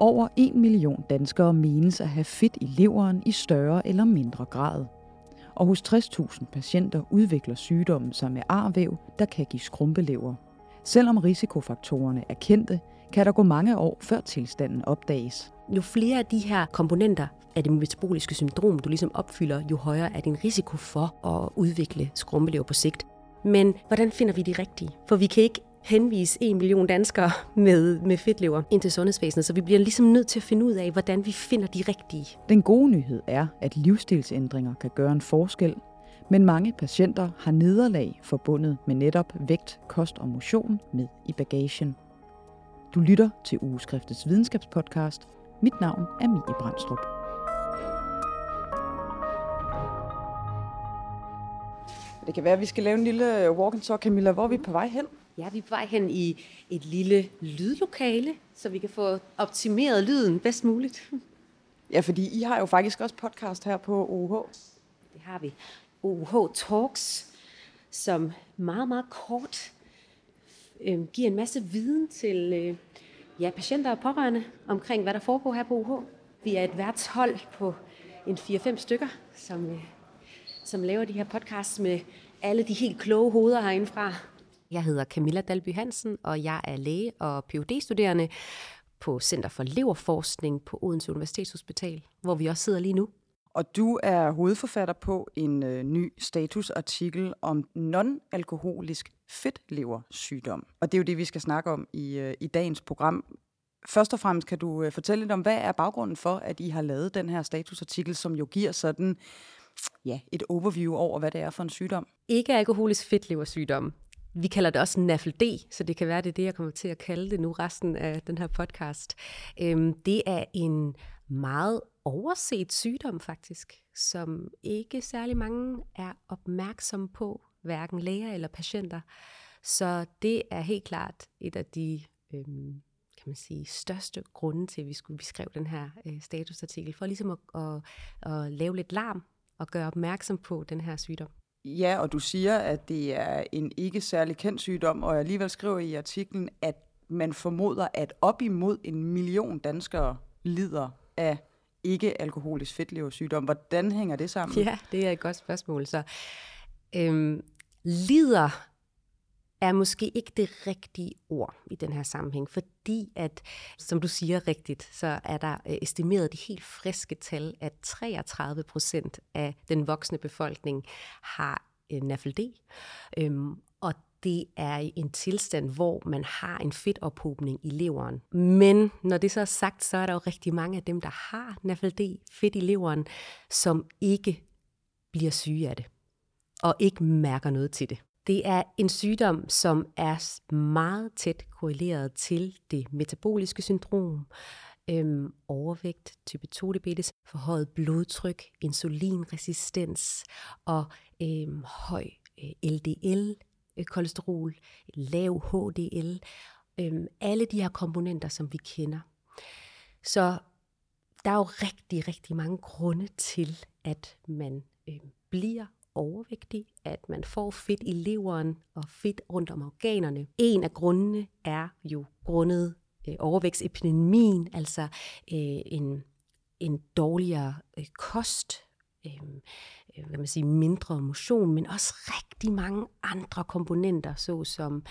Over 1 million danskere menes at have fedt i leveren i større eller mindre grad. Og hos 60.000 patienter udvikler sygdommen sig med arvæv, der kan give skrumpelever. Selvom risikofaktorerne er kendte, kan der gå mange år, før tilstanden opdages. Jo flere af de her komponenter af det metaboliske syndrom, du ligesom opfylder, jo højere er din risiko for at udvikle skrumpelever på sigt. Men hvordan finder vi de rigtige? For vi kan ikke henvise en million danskere med, med fedtlever ind til sundhedsvæsenet, så vi bliver ligesom nødt til at finde ud af, hvordan vi finder de rigtige. Den gode nyhed er, at livsstilsændringer kan gøre en forskel, men mange patienter har nederlag forbundet med netop vægt, kost og motion med i bagagen. Du lytter til Ugeskriftets videnskabspodcast. Mit navn er Mie Brandstrup. Det kan være, at vi skal lave en lille walk and talk, Camilla. Hvor er vi på vej hen? Ja, vi er på vej hen i et lille lydlokale, så vi kan få optimeret lyden bedst muligt. Ja, fordi I har jo faktisk også podcast her på OUH. Det har vi. OUH Talks, som meget, meget kort øh, giver en masse viden til øh, ja, patienter og pårørende omkring, hvad der foregår her på OUH. Vi er et værtshold på en 4-5 stykker, som, øh, som laver de her podcasts med alle de helt kloge hoveder herindefra. Jeg hedder Camilla Dalby Hansen, og jeg er læge og phd studerende på Center for Leverforskning på Odense Universitetshospital, hvor vi også sidder lige nu. Og du er hovedforfatter på en øh, ny statusartikel om non-alkoholisk fedtleversygdom. Og det er jo det, vi skal snakke om i, øh, i dagens program. Først og fremmest kan du øh, fortælle lidt om, hvad er baggrunden for, at I har lavet den her statusartikel, som jo giver sådan ja, et overview over, hvad det er for en sygdom? Ikke alkoholisk fedtleversygdom. Vi kalder det også NAFLD, så det kan være, det er det, jeg kommer til at kalde det nu resten af den her podcast. Øhm, det er en meget overset sygdom faktisk, som ikke særlig mange er opmærksom på, hverken læger eller patienter. Så det er helt klart et af de øhm, kan man sige, største grunde til, at vi skulle beskrive den her øh, statusartikel, for ligesom at, at, at lave lidt larm og gøre opmærksom på den her sygdom. Ja, og du siger, at det er en ikke særlig kendt sygdom, og alligevel skriver I artiklen, at man formoder, at op imod en million danskere lider af ikke-alkoholisk fedtleversygdom. Hvordan hænger det sammen? Ja, det er et godt spørgsmål. Så øhm, lider er måske ikke det rigtige ord i den her sammenhæng, fordi at, som du siger rigtigt, så er der øh, estimeret de helt friske tal, at 33 procent af den voksne befolkning har øh, NAFLD, øhm, og det er en tilstand, hvor man har en fedtophobning i leveren. Men når det så er sagt, så er der jo rigtig mange af dem, der har NAFLD, fedt i leveren, som ikke bliver syge af det, og ikke mærker noget til det. Det er en sygdom, som er meget tæt korreleret til det metaboliske syndrom, øhm, overvægt, type 2-diabetes, forhøjet blodtryk, insulinresistens og øhm, høj øh, LDL-kolesterol, øh, lav HDL, øhm, alle de her komponenter, som vi kender. Så der er jo rigtig, rigtig mange grunde til, at man øh, bliver overvægtig, at man får fedt i leveren og fedt rundt om organerne. En af grundene er jo grundet øh, overvægtsepidemien, altså øh, en, en dårligere øh, kost, øh, øh, hvad man siger, mindre motion, men også rigtig mange andre komponenter, såsom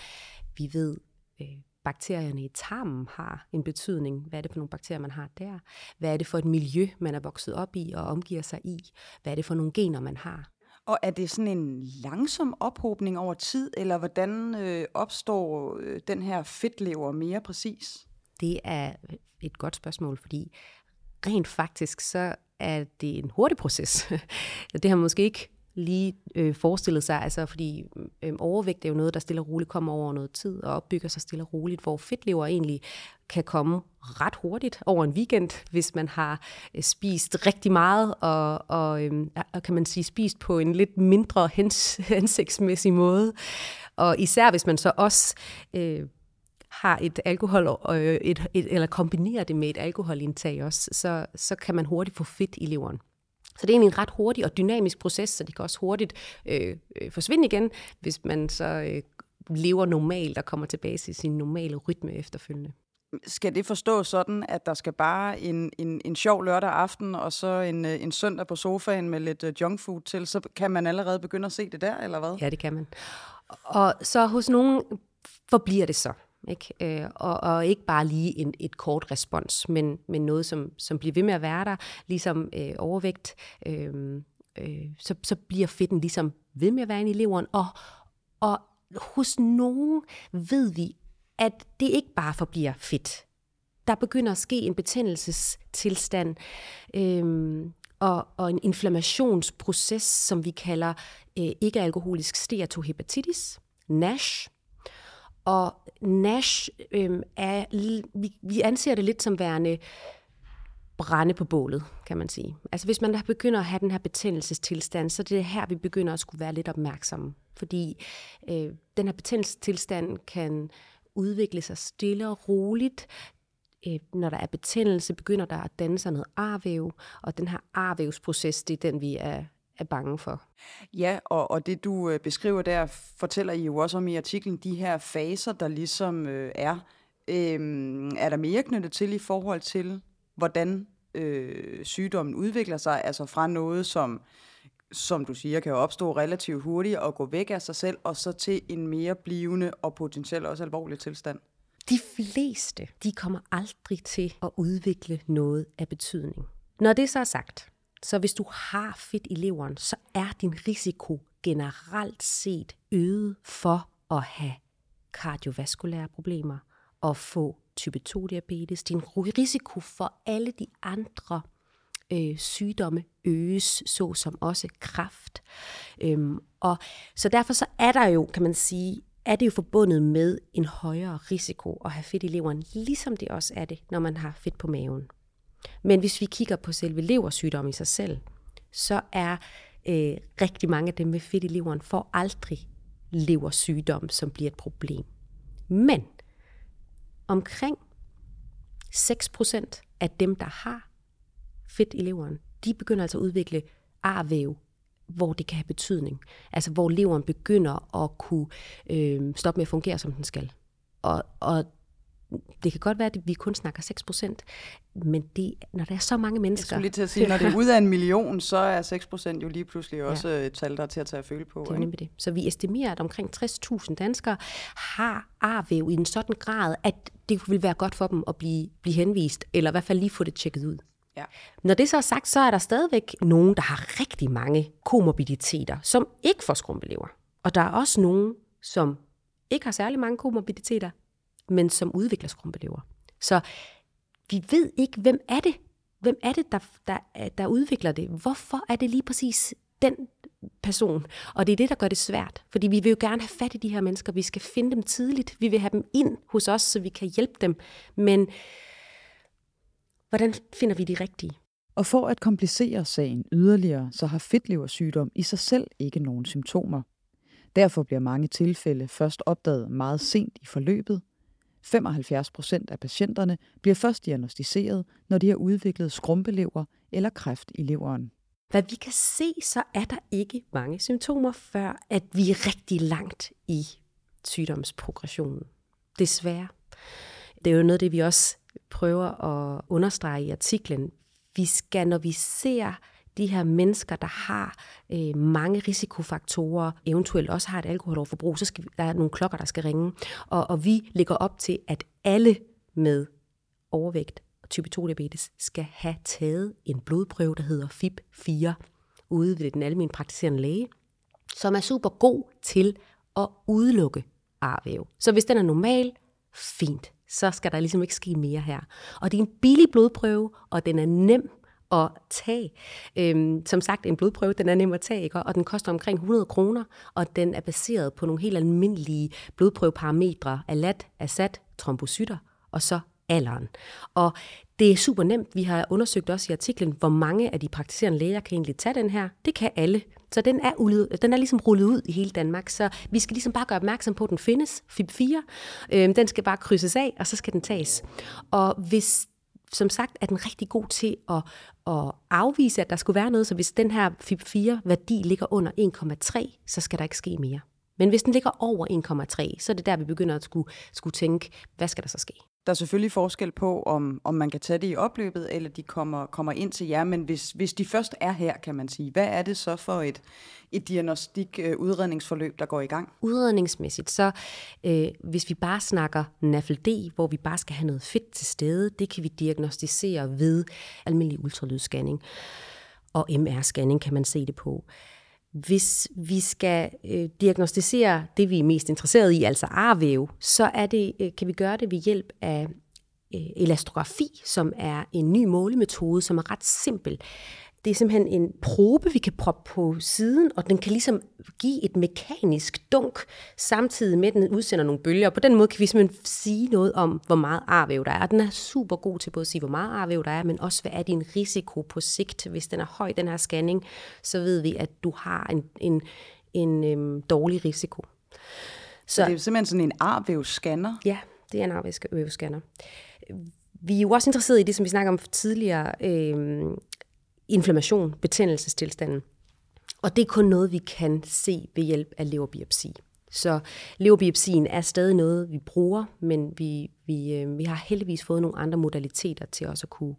vi ved, øh, bakterierne i tarmen har en betydning. Hvad er det for nogle bakterier, man har der? Hvad er det for et miljø, man er vokset op i og omgiver sig i? Hvad er det for nogle gener, man har? Og er det sådan en langsom ophobning over tid, eller hvordan øh, opstår øh, den her fedtlever mere præcis? Det er et godt spørgsmål, fordi rent faktisk så er det en hurtig proces. det har måske ikke lige øh, forestillet sig, altså fordi øh, overvægt er jo noget, der stille og roligt kommer over noget tid og opbygger sig stille og roligt, hvor fedtlever egentlig kan komme ret hurtigt over en weekend, hvis man har øh, spist rigtig meget og, og, øh, og kan man sige spist på en lidt mindre hens, hensigtsmæssig måde. Og især hvis man så også øh, har et alkohol, øh, et, et, eller kombinerer det med et alkoholindtag også, så, så kan man hurtigt få fedt i leveren. Så det er egentlig en ret hurtig og dynamisk proces, så det kan også hurtigt øh, øh, forsvinde igen, hvis man så øh, lever normalt og kommer tilbage til sin normale rytme efterfølgende. skal det forstås sådan, at der skal bare en, en, en sjov lørdag aften, og så en, øh, en søndag på sofaen med lidt uh, junk food til, så kan man allerede begynde at se det der, eller hvad? Ja, det kan man. Og så hos nogen forbliver det så. Ikke? Øh, og, og ikke bare lige en, et kort respons, men, men noget, som, som bliver ved med at være der, ligesom øh, overvægt, øh, øh, så, så bliver fedten ligesom ved med at være inde i leveren. Og, og hos nogen ved vi, at det ikke bare forbliver fedt. Der begynder at ske en betændelsestilstand øh, og, og en inflammationsproces, som vi kalder øh, ikke-alkoholisk steatohepatitis, NASH. Og NASH øh, er, vi, vi anser det lidt som værende brænde på bålet, kan man sige. Altså hvis man begynder at have den her betændelsestilstand, så er det her, vi begynder at skulle være lidt opmærksomme. Fordi øh, den her betændelsestilstand kan udvikle sig stille og roligt. Øh, når der er betændelse, begynder der at danne sig noget arvæv, og den her arvævsproces, det er den, vi er, er bange for. Ja, og, og det du øh, beskriver der, fortæller I jo også om i artiklen, de her faser, der ligesom øh, er. Øh, er der mere knyttet til i forhold til, hvordan øh, sygdommen udvikler sig, altså fra noget, som, som du siger, kan opstå relativt hurtigt og gå væk af sig selv, og så til en mere blivende og potentielt også alvorlig tilstand? De fleste, de kommer aldrig til at udvikle noget af betydning. Når det så er sagt, så hvis du har fedt i leveren, så er din risiko generelt set øget for at have kardiovaskulære problemer og få type 2-diabetes. Din risiko for alle de andre øh, sygdomme øges, såsom også kræft. Øhm, og så derfor så er der jo, kan man sige, er det jo forbundet med en højere risiko at have fedt i leveren, ligesom det også er det, når man har fedt på maven. Men hvis vi kigger på selve leversygdommen i sig selv, så er øh, rigtig mange af dem med fedt i leveren får aldrig leversygdom, som bliver et problem. Men omkring 6% af dem, der har fedt i leveren, de begynder altså at udvikle arvæv, hvor det kan have betydning. Altså hvor leveren begynder at kunne øh, stoppe med at fungere, som den skal. Og, og det kan godt være, at vi kun snakker 6 procent, men det, når der er så mange mennesker... Jeg skulle lige til at sige, når det er ud af en million, så er 6 procent jo lige pludselig også ja. et tal, der er til at tage at føle på. Det er nemlig det. Så vi estimerer, at omkring 60.000 danskere har arvæv i en sådan grad, at det vil være godt for dem at blive, blive henvist, eller i hvert fald lige få det tjekket ud. Ja. Når det så er sagt, så er der stadigvæk nogen, der har rigtig mange komorbiditeter, som ikke får skrumpelever. Og der er også nogen, som ikke har særlig mange komorbiditeter, men som udvikler skrumpelever. Så vi ved ikke, hvem er det, hvem er det, der, der, der udvikler det? Hvorfor er det lige præcis den person? Og det er det, der gør det svært. Fordi vi vil jo gerne have fat i de her mennesker. Vi skal finde dem tidligt. Vi vil have dem ind hos os, så vi kan hjælpe dem. Men hvordan finder vi de rigtige? Og for at komplicere sagen yderligere, så har fedtleversygdom i sig selv ikke nogen symptomer. Derfor bliver mange tilfælde først opdaget meget sent i forløbet, 75 procent af patienterne bliver først diagnostiseret, når de har udviklet skrumpelever eller kræft i leveren. Hvad vi kan se, så er der ikke mange symptomer, før at vi er rigtig langt i sygdomsprogressionen. Desværre. Det er jo noget af det, vi også prøver at understrege i artiklen. Vi skal, når vi ser de her mennesker, der har øh, mange risikofaktorer, eventuelt også har et alkoholoverforbrug, så skal vi, der er nogle klokker, der skal ringe. Og, og vi lægger op til, at alle med overvægt og type 2-diabetes skal have taget en blodprøve, der hedder FIB4, ude ved den almindelige praktiserende læge, som er super god til at udelukke arvæv. Så hvis den er normal, fint, så skal der ligesom ikke ske mere her. Og det er en billig blodprøve, og den er nem at tage. Øhm, som sagt, en blodprøve, den er nem at tage, ikke? og den koster omkring 100 kroner, og den er baseret på nogle helt almindelige blodprøveparametre, alat, asat, trombocytter, og så alderen. Og det er super nemt. Vi har undersøgt også i artiklen, hvor mange af de praktiserende læger kan egentlig tage den her. Det kan alle. Så den er, ullet, den er ligesom rullet ud i hele Danmark. Så vi skal ligesom bare gøre opmærksom på, at den findes. FIB4. Øhm, den skal bare krydses af, og så skal den tages. Og hvis som sagt er den rigtig god til at, at afvise, at der skulle være noget. Så hvis den her FIB4-værdi ligger under 1,3, så skal der ikke ske mere. Men hvis den ligger over 1,3, så er det der, vi begynder at skulle, skulle tænke, hvad skal der så ske? Der er selvfølgelig forskel på, om, om man kan tage det i opløbet, eller de kommer, kommer ind til jer. Men hvis, hvis de først er her, kan man sige, hvad er det så for et, et diagnostik-udredningsforløb, øh, der går i gang? Udredningsmæssigt, så øh, hvis vi bare snakker NAFLD, hvor vi bare skal have noget fedt til stede, det kan vi diagnostisere ved almindelig ultralydsscanning. Og MR-scanning kan man se det på. Hvis vi skal øh, diagnostisere det, vi er mest interesseret i, altså arvæv, så er det, øh, kan vi gøre det ved hjælp af øh, elastografi, som er en ny målemetode, som er ret simpel det er simpelthen en probe, vi kan proppe på siden, og den kan ligesom give et mekanisk dunk, samtidig med, at den udsender nogle bølger. På den måde kan vi simpelthen sige noget om, hvor meget arvæv der er. Og den er super god til både at sige, hvor meget arvæv der er, men også, hvad er din risiko på sigt. Hvis den er høj, den her scanning, så ved vi, at du har en, en, en øhm, dårlig risiko. Så, så det er simpelthen sådan en arvævscanner? Ja, det er en arvævscanner. Vi er jo også interesseret i det, som vi snakker om tidligere, øh, inflammation, betændelsestilstanden. Og det er kun noget, vi kan se ved hjælp af leverbiopsi. Så leverbiopsien er stadig noget, vi bruger, men vi, vi, øh, vi har heldigvis fået nogle andre modaliteter til også at kunne,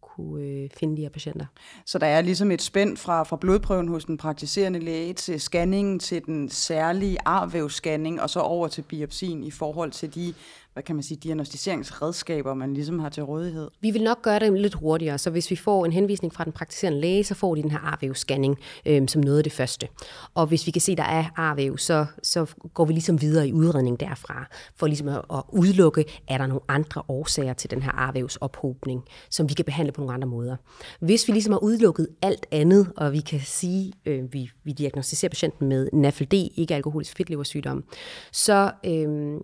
kunne øh, finde de her patienter. Så der er ligesom et spænd fra, fra blodprøven hos den praktiserende læge til scanningen til den særlige arvævsscanning, og så over til biopsien i forhold til de hvad kan man sige, diagnostiseringsredskaber, man ligesom har til rådighed? Vi vil nok gøre det lidt hurtigere, så hvis vi får en henvisning fra den praktiserende læge, så får de den her arvævscanning øh, som noget af det første. Og hvis vi kan se, der er arvæv, så, så går vi ligesom videre i udredning derfra, for ligesom at, at udelukke, er der nogle andre årsager til den her arvævsophobning, som vi kan behandle på nogle andre måder. Hvis vi ligesom har udelukket alt andet, og vi kan sige, øh, vi, vi diagnostiserer patienten med NAFLD, ikke alkoholisk fedtleversygdom, så øh,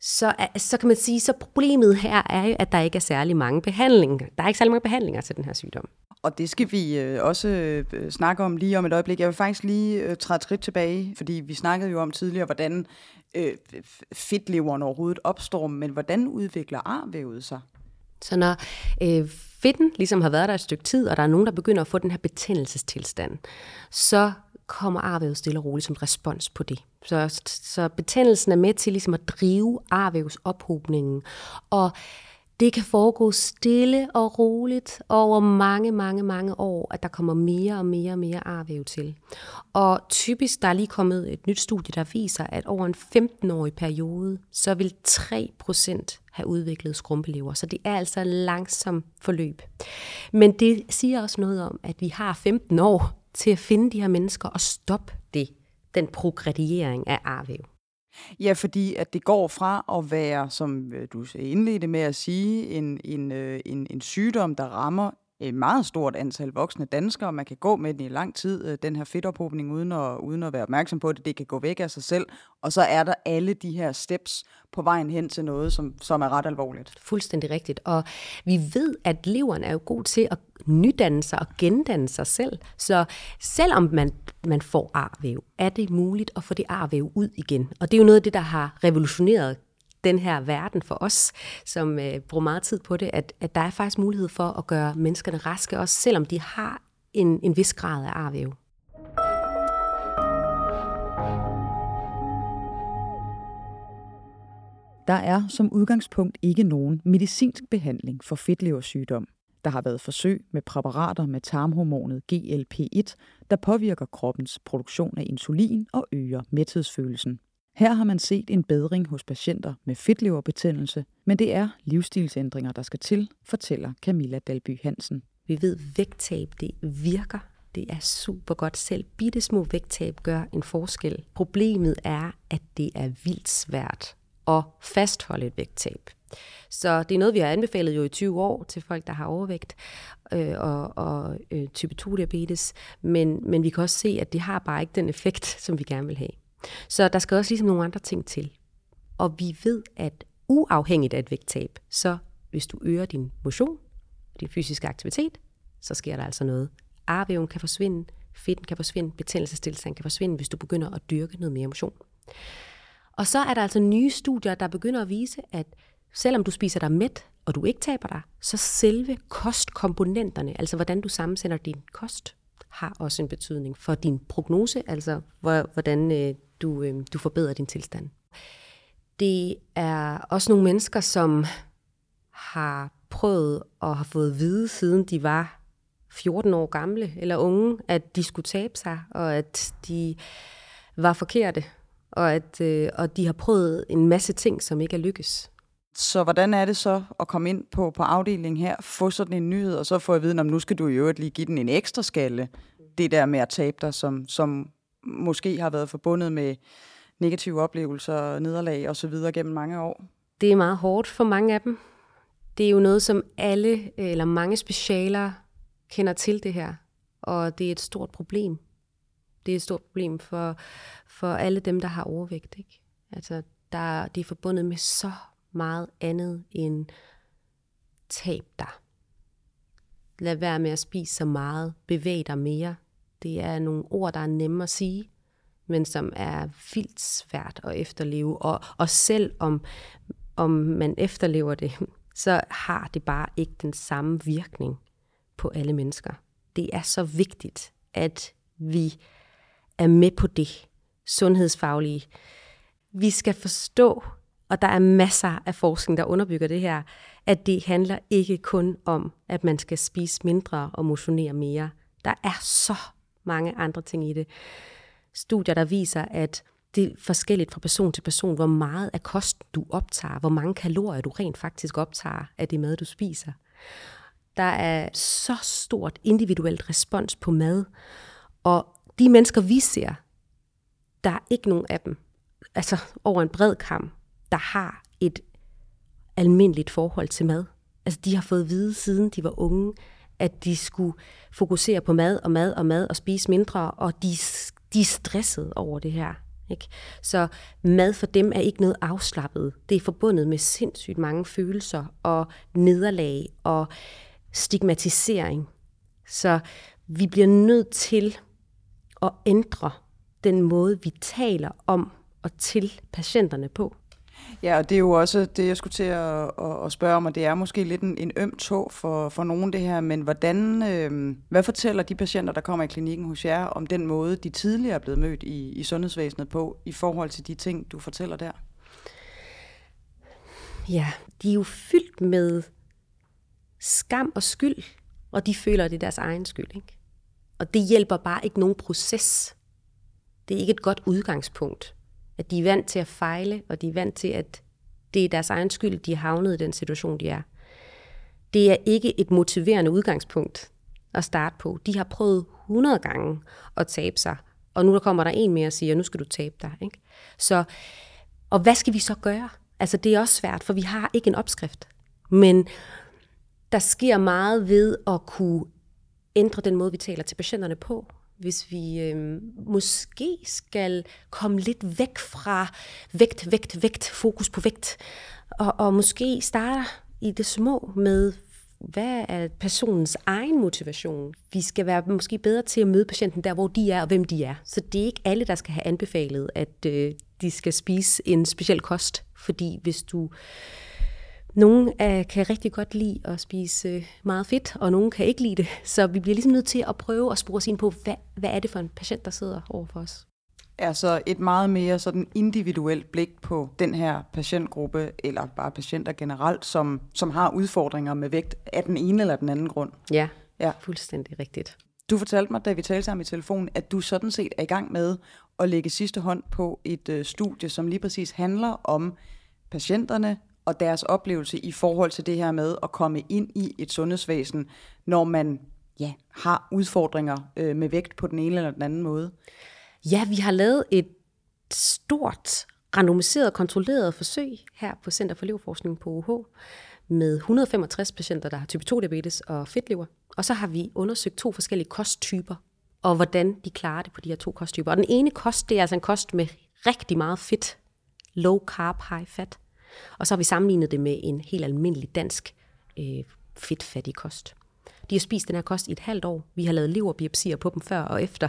så, så kan man sige, så problemet her er jo, at der ikke er særlig mange behandlinger. Der er ikke særlig mange behandlinger til den her sygdom. Og det skal vi øh, også øh, snakke om lige om et øjeblik. Jeg vil faktisk lige øh, træde skridt tilbage, fordi vi snakkede jo om tidligere, hvordan øh, fedtleveren overhovedet opstår, men hvordan udvikler arvævet sig? Så når øh, fedten ligesom har været der et stykke tid, og der er nogen, der begynder at få den her betændelsestilstand, så kommer arvævet stille og roligt som respons på det. Så, så betændelsen er med til ligesom at drive arvævsophobningen. Og det kan foregå stille og roligt over mange, mange, mange år, at der kommer mere og mere og mere arvæv til. Og typisk, der er lige kommet et nyt studie, der viser, at over en 15-årig periode, så vil 3% have udviklet skrumpelever. Så det er altså langsomt forløb. Men det siger også noget om, at vi har 15 år til at finde de her mennesker og stoppe det, den progrediering af arvæv. Ja, fordi at det går fra at være, som øh, du indledte med at sige, en, en, øh, en, en sygdom, der rammer et meget stort antal voksne danskere. Man kan gå med den i lang tid, øh, den her fedtophobning, uden at, uden at være opmærksom på det. Det kan gå væk af sig selv. Og så er der alle de her steps på vejen hen til noget, som, som er ret alvorligt. Fuldstændig rigtigt. Og vi ved, at leveren er jo god til at nydanne sig og gendanne sig selv. Så selvom man, man får arvæv, er det muligt at få det arvæv ud igen. Og det er jo noget af det, der har revolutioneret den her verden for os, som øh, bruger meget tid på det, at, at der er faktisk mulighed for at gøre menneskerne raske, også selvom de har en, en vis grad af arvæv. Der er som udgangspunkt ikke nogen medicinsk behandling for fedtleversygdom. Der har været forsøg med præparater med tarmhormonet GLP-1, der påvirker kroppens produktion af insulin og øger mæthedsfølelsen. Her har man set en bedring hos patienter med fedtleverbetændelse, men det er livsstilsændringer, der skal til, fortæller Camilla Dalby Hansen. Vi ved, at vægttab det virker. Det er super godt. Selv bitte små vægttab gør en forskel. Problemet er, at det er vildt svært at fastholde et vægttab. Så det er noget, vi har anbefalet jo i 20 år til folk, der har overvægt øh, og, og øh, type 2-diabetes. Men, men vi kan også se, at det har bare ikke den effekt, som vi gerne vil have. Så der skal også ligesom nogle andre ting til. Og vi ved, at uafhængigt af et vægttab, så hvis du øger din motion, din fysiske aktivitet, så sker der altså noget. Arvæven kan forsvinde, fedten kan forsvinde, betændelsestilstand kan forsvinde, hvis du begynder at dyrke noget mere motion. Og så er der altså nye studier, der begynder at vise, at selvom du spiser dig mæt, og du ikke taber dig, så selve kostkomponenterne, altså hvordan du sammensætter din kost, har også en betydning for din prognose, altså hvordan øh, du, øh, du forbedrer din tilstand. Det er også nogle mennesker, som har prøvet og har fået at vide, siden de var 14 år gamle eller unge, at de skulle tabe sig, og at de var forkerte, og at øh, og de har prøvet en masse ting, som ikke er lykkes. Så hvordan er det så at komme ind på, på afdelingen her, få sådan en nyhed, og så få at vide, at nu skal du i øvrigt lige give den en ekstra skalle, det der med at tabe dig, som, som måske har været forbundet med negative oplevelser, nederlag og så videre gennem mange år? Det er meget hårdt for mange af dem. Det er jo noget, som alle øh, eller mange specialer kender til det her, og det er et stort problem. Det er et stort problem for, for alle dem, der har overvægt. Ikke? Altså, der, det er forbundet med så meget andet end tab dig. Lad være med at spise så meget. Bevæg dig mere. Det er nogle ord, der er nemme at sige, men som er vildt svært at efterleve. Og, og selv om, om man efterlever det, så har det bare ikke den samme virkning på alle mennesker. Det er så vigtigt, at vi er med på det sundhedsfaglige. Vi skal forstå, og der er masser af forskning, der underbygger det her, at det handler ikke kun om, at man skal spise mindre og motionere mere. Der er så mange andre ting i det. Studier, der viser, at det er forskelligt fra person til person, hvor meget af kosten du optager, hvor mange kalorier du rent faktisk optager af det mad, du spiser. Der er så stort individuelt respons på mad, og de mennesker, vi ser, der er ikke nogen af dem, altså over en bred kamp, der har et almindeligt forhold til mad. Altså de har fået at vide, siden de var unge, at de skulle fokusere på mad og mad og mad og spise mindre, og de, de er stressede over det her. Ikke? Så mad for dem er ikke noget afslappet. Det er forbundet med sindssygt mange følelser og nederlag og stigmatisering. Så vi bliver nødt til at ændre den måde, vi taler om og til patienterne på. Ja, og det er jo også det, jeg skulle til at, at, at spørge om, og det er måske lidt en, en øm tog for, for nogen det her, men hvordan, øh, hvad fortæller de patienter, der kommer i klinikken hos jer, om den måde, de tidligere er blevet mødt i, i sundhedsvæsenet på, i forhold til de ting, du fortæller der? Ja, de er jo fyldt med skam og skyld, og de føler, at det er deres egen skyld. Ikke? Og det hjælper bare ikke nogen proces. Det er ikke et godt udgangspunkt at de er vant til at fejle, og de er vant til, at det er deres egen skyld, de er havnet i den situation, de er. Det er ikke et motiverende udgangspunkt at starte på. De har prøvet 100 gange at tabe sig, og nu der kommer der en mere og siger, nu skal du tabe dig. Ikke? Så, og hvad skal vi så gøre? Altså det er også svært, for vi har ikke en opskrift. Men der sker meget ved at kunne ændre den måde, vi taler til patienterne på hvis vi øh, måske skal komme lidt væk fra vægt, vægt, vægt, fokus på vægt, og, og måske starte i det små med, hvad er personens egen motivation? Vi skal være måske bedre til at møde patienten der, hvor de er og hvem de er. Så det er ikke alle, der skal have anbefalet, at øh, de skal spise en speciel kost, fordi hvis du nogle af, kan rigtig godt lide at spise øh, meget fedt, og nogle kan ikke lide det. Så vi bliver ligesom nødt til at prøve at spore ind på, hvad, hvad er det for en patient, der sidder over for os. Altså et meget mere sådan individuelt blik på den her patientgruppe, eller bare patienter generelt, som, som har udfordringer med vægt af den ene eller den anden grund. Ja, ja. fuldstændig rigtigt. Du fortalte mig, da vi talte sammen i telefon, at du sådan set er i gang med at lægge sidste hånd på et øh, studie, som lige præcis handler om patienterne, og deres oplevelse i forhold til det her med at komme ind i et sundhedsvæsen, når man ja, har udfordringer øh, med vægt på den ene eller den anden måde? Ja, vi har lavet et stort, randomiseret, kontrolleret forsøg her på Center for Leverforskning på UH med 165 patienter, der har type 2-diabetes og fedtlever. Og så har vi undersøgt to forskellige kosttyper, og hvordan de klarer det på de her to kosttyper. Og den ene kost, det er altså en kost med rigtig meget fedt, low carb, high fat. Og så har vi sammenlignet det med en helt almindelig dansk øh, fedtfattig kost. De har spist den her kost i et halvt år. Vi har lavet leverbiopsier på dem før og efter.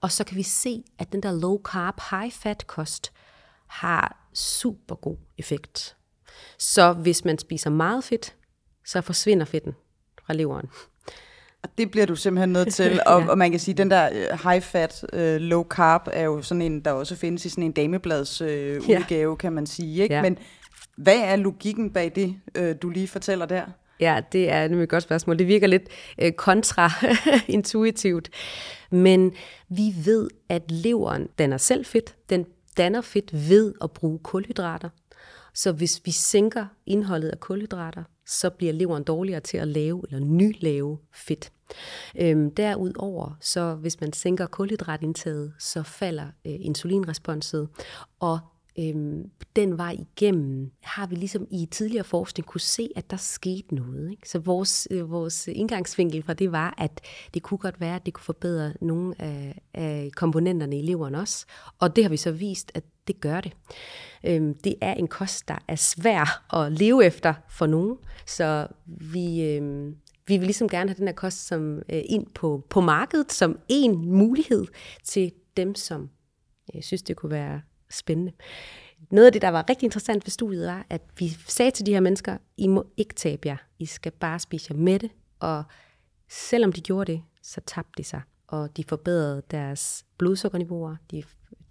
Og så kan vi se, at den der low carb, high fat kost har super god effekt. Så hvis man spiser meget fedt, så forsvinder fedten fra leveren. Og det bliver du simpelthen nødt til. Og, ja. og man kan sige, at den der øh, high fat, uh, low carb, er jo sådan en, der også findes i sådan en dameblads uh, udgave, ja. kan man sige. Ikke? Ja. Men hvad er logikken bag det, øh, du lige fortæller der? Ja, det er nemlig et godt spørgsmål. Det virker lidt øh, kontraintuitivt. Men vi ved, at leveren danner selv fedt. Den danner fedt ved at bruge kulhydrater. Så hvis vi sænker indholdet af kulhydrater, så bliver leveren dårligere til at lave eller nylave fedt. Øhm, derudover, så hvis man sænker kulhydratindtaget, så falder øh, insulinresponset, og øhm, den vej igennem har vi ligesom i tidligere forskning kunne se, at der skete noget. Ikke? Så vores, øh, vores indgangsvinkel fra det var, at det kunne godt være, at det kunne forbedre nogle af, af komponenterne i leveren også. Og det har vi så vist, at det gør det. Øhm, det er en kost, der er svær at leve efter for nogen, så vi... Øhm, vi vil ligesom gerne have den her kost som øh, ind på, på markedet som en mulighed til dem, som jeg synes, det kunne være spændende. Noget af det, der var rigtig interessant ved studiet, var, at vi sagde til de her mennesker, I må ikke tabe jer. I skal bare spise jer mætte. Og selvom de gjorde det, så tabte de sig. Og de forbedrede deres blodsukkerniveauer, de,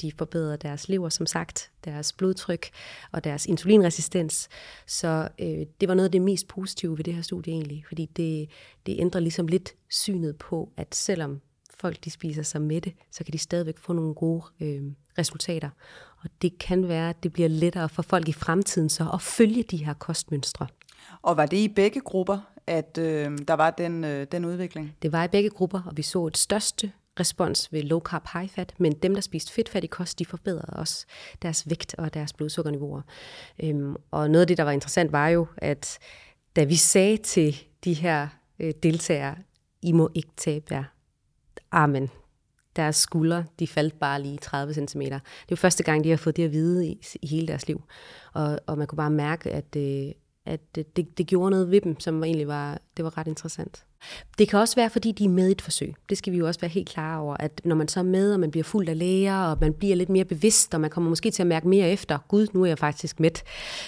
de forbedrede deres lever, som sagt, deres blodtryk og deres insulinresistens. Så øh, det var noget af det mest positive ved det her studie egentlig, fordi det, det ændrer ligesom lidt synet på, at selvom folk de spiser sig mætte, så kan de stadigvæk få nogle gode øh, resultater. Og det kan være, at det bliver lettere for folk i fremtiden så at følge de her kostmønstre. Og var det i begge grupper, at øh, der var den, øh, den udvikling? Det var i begge grupper, og vi så et største respons ved low carb high fat, men dem, der spiste fedtfattig kost, de forbedrede også deres vægt og deres blodsukkerniveauer. Øhm, og noget af det, der var interessant, var jo, at da vi sagde til de her øh, deltagere, I må ikke tabe jer, amen, deres skuldre, de faldt bare lige 30 cm. Det var første gang, de har fået det at vide i, i hele deres liv. Og, og man kunne bare mærke, at, øh, at det, det gjorde noget ved dem, som egentlig var, det var ret interessant. Det kan også være, fordi de er med i et forsøg. Det skal vi jo også være helt klar over, at når man så er med, og man bliver fuld af læger, og man bliver lidt mere bevidst, og man kommer måske til at mærke mere efter, gud, nu er jeg faktisk med.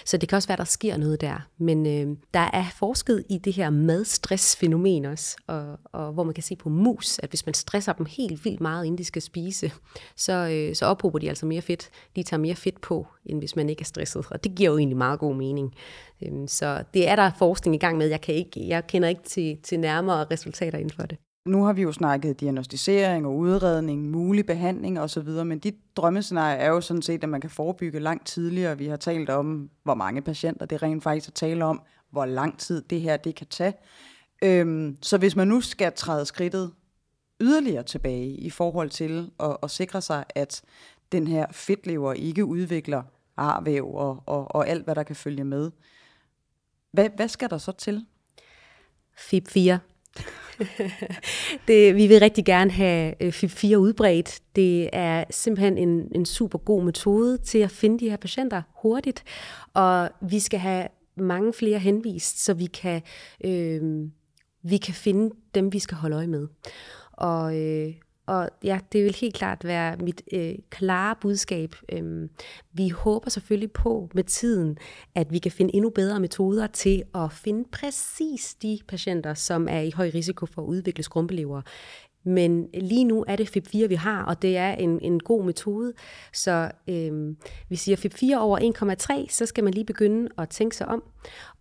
Så det kan også være, der sker noget der. Men øh, der er forsket i det her madstressfænomen også, og, og hvor man kan se på mus, at hvis man stresser dem helt vildt meget, inden de skal spise, så, øh, så ophober de altså mere fedt. De tager mere fedt på, end hvis man ikke er stresset. Og det giver jo egentlig meget god mening. Øh, så det er der forskning i gang med. Jeg, kan ikke, jeg kender ikke til, til nærmere resultater inden for det. Nu har vi jo snakket diagnostisering og udredning, mulig behandling osv., men dit drømmescenarie er jo sådan set, at man kan forebygge langt tidligere. Vi har talt om, hvor mange patienter det rent faktisk at tale om, hvor lang tid det her det kan tage. Øhm, så hvis man nu skal træde skridtet yderligere tilbage i forhold til at, at sikre sig, at den her fedtlever ikke udvikler arvæv og, og, og alt, hvad der kan følge med, hvad, hvad skal der så til? FIP4. det, vi vil rigtig gerne have øh, FIP4 udbredt. Det er simpelthen en, en super god metode til at finde de her patienter hurtigt, og vi skal have mange flere henvist, så vi kan, øh, vi kan finde dem, vi skal holde øje med. Og, øh, og ja, det vil helt klart være mit øh, klare budskab. Øhm, vi håber selvfølgelig på med tiden, at vi kan finde endnu bedre metoder til at finde præcis de patienter, som er i høj risiko for at udvikle skrumpelever. Men lige nu er det FIP4, vi har, og det er en, en god metode. Så øhm, vi siger FIP4 over 1,3, så skal man lige begynde at tænke sig om.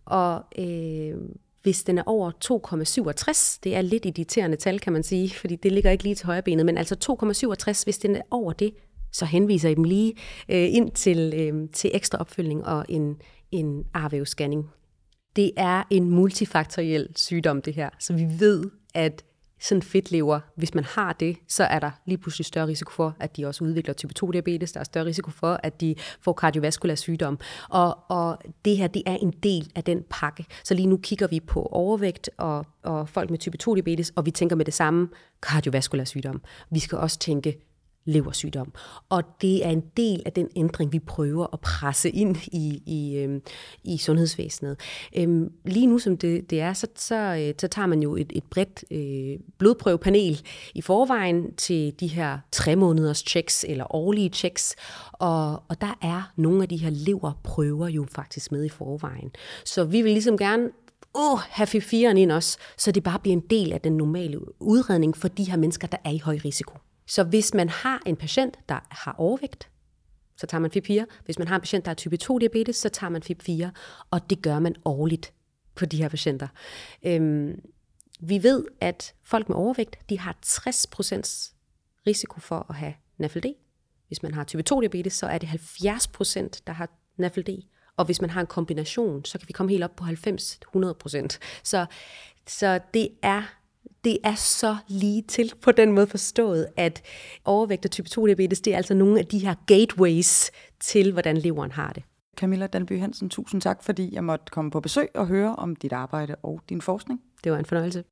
Og øh, hvis den er over 2,67, det er lidt irriterende tal, kan man sige, fordi det ligger ikke lige til højre benet, men altså 2,67, hvis den er over det, så henviser I dem lige øh, ind til, øh, til ekstra opfølgning og en, en arvævscanning. Det er en multifaktoriel sygdom, det her, så vi ved, at sådan fedtlever, hvis man har det, så er der lige pludselig større risiko for, at de også udvikler type 2-diabetes. Der er større risiko for, at de får kardiovaskulær sygdom. Og, og det her, det er en del af den pakke. Så lige nu kigger vi på overvægt og, og folk med type 2-diabetes, og vi tænker med det samme kardiovaskulær sygdom. Vi skal også tænke leversygdom. Og det er en del af den ændring, vi prøver at presse ind i, i, øhm, i sundhedsvæsenet. Øhm, lige nu, som det, det er, så, så, øh, så tager man jo et, et bredt øh, blodprøvepanel i forvejen til de her tre måneders checks eller årlige checks, og, og der er nogle af de her leverprøver jo faktisk med i forvejen. Så vi vil ligesom gerne oh, have fifiren ind også, så det bare bliver en del af den normale udredning for de her mennesker, der er i høj risiko. Så hvis man har en patient, der har overvægt, så tager man FIP4. Hvis man har en patient, der har type 2-diabetes, så tager man FIP4, og det gør man årligt på de her patienter. Øhm, vi ved, at folk med overvægt, de har 60% risiko for at have NAFLD. Hvis man har type 2-diabetes, så er det 70%, der har NAFLD. Og hvis man har en kombination, så kan vi komme helt op på 90-100%. Så, så det er det er så lige til på den måde forstået, at overvægt og type 2-diabetes, det er altså nogle af de her gateways til, hvordan leveren har det. Camilla Dalby Hansen, tusind tak, fordi jeg måtte komme på besøg og høre om dit arbejde og din forskning. Det var en fornøjelse.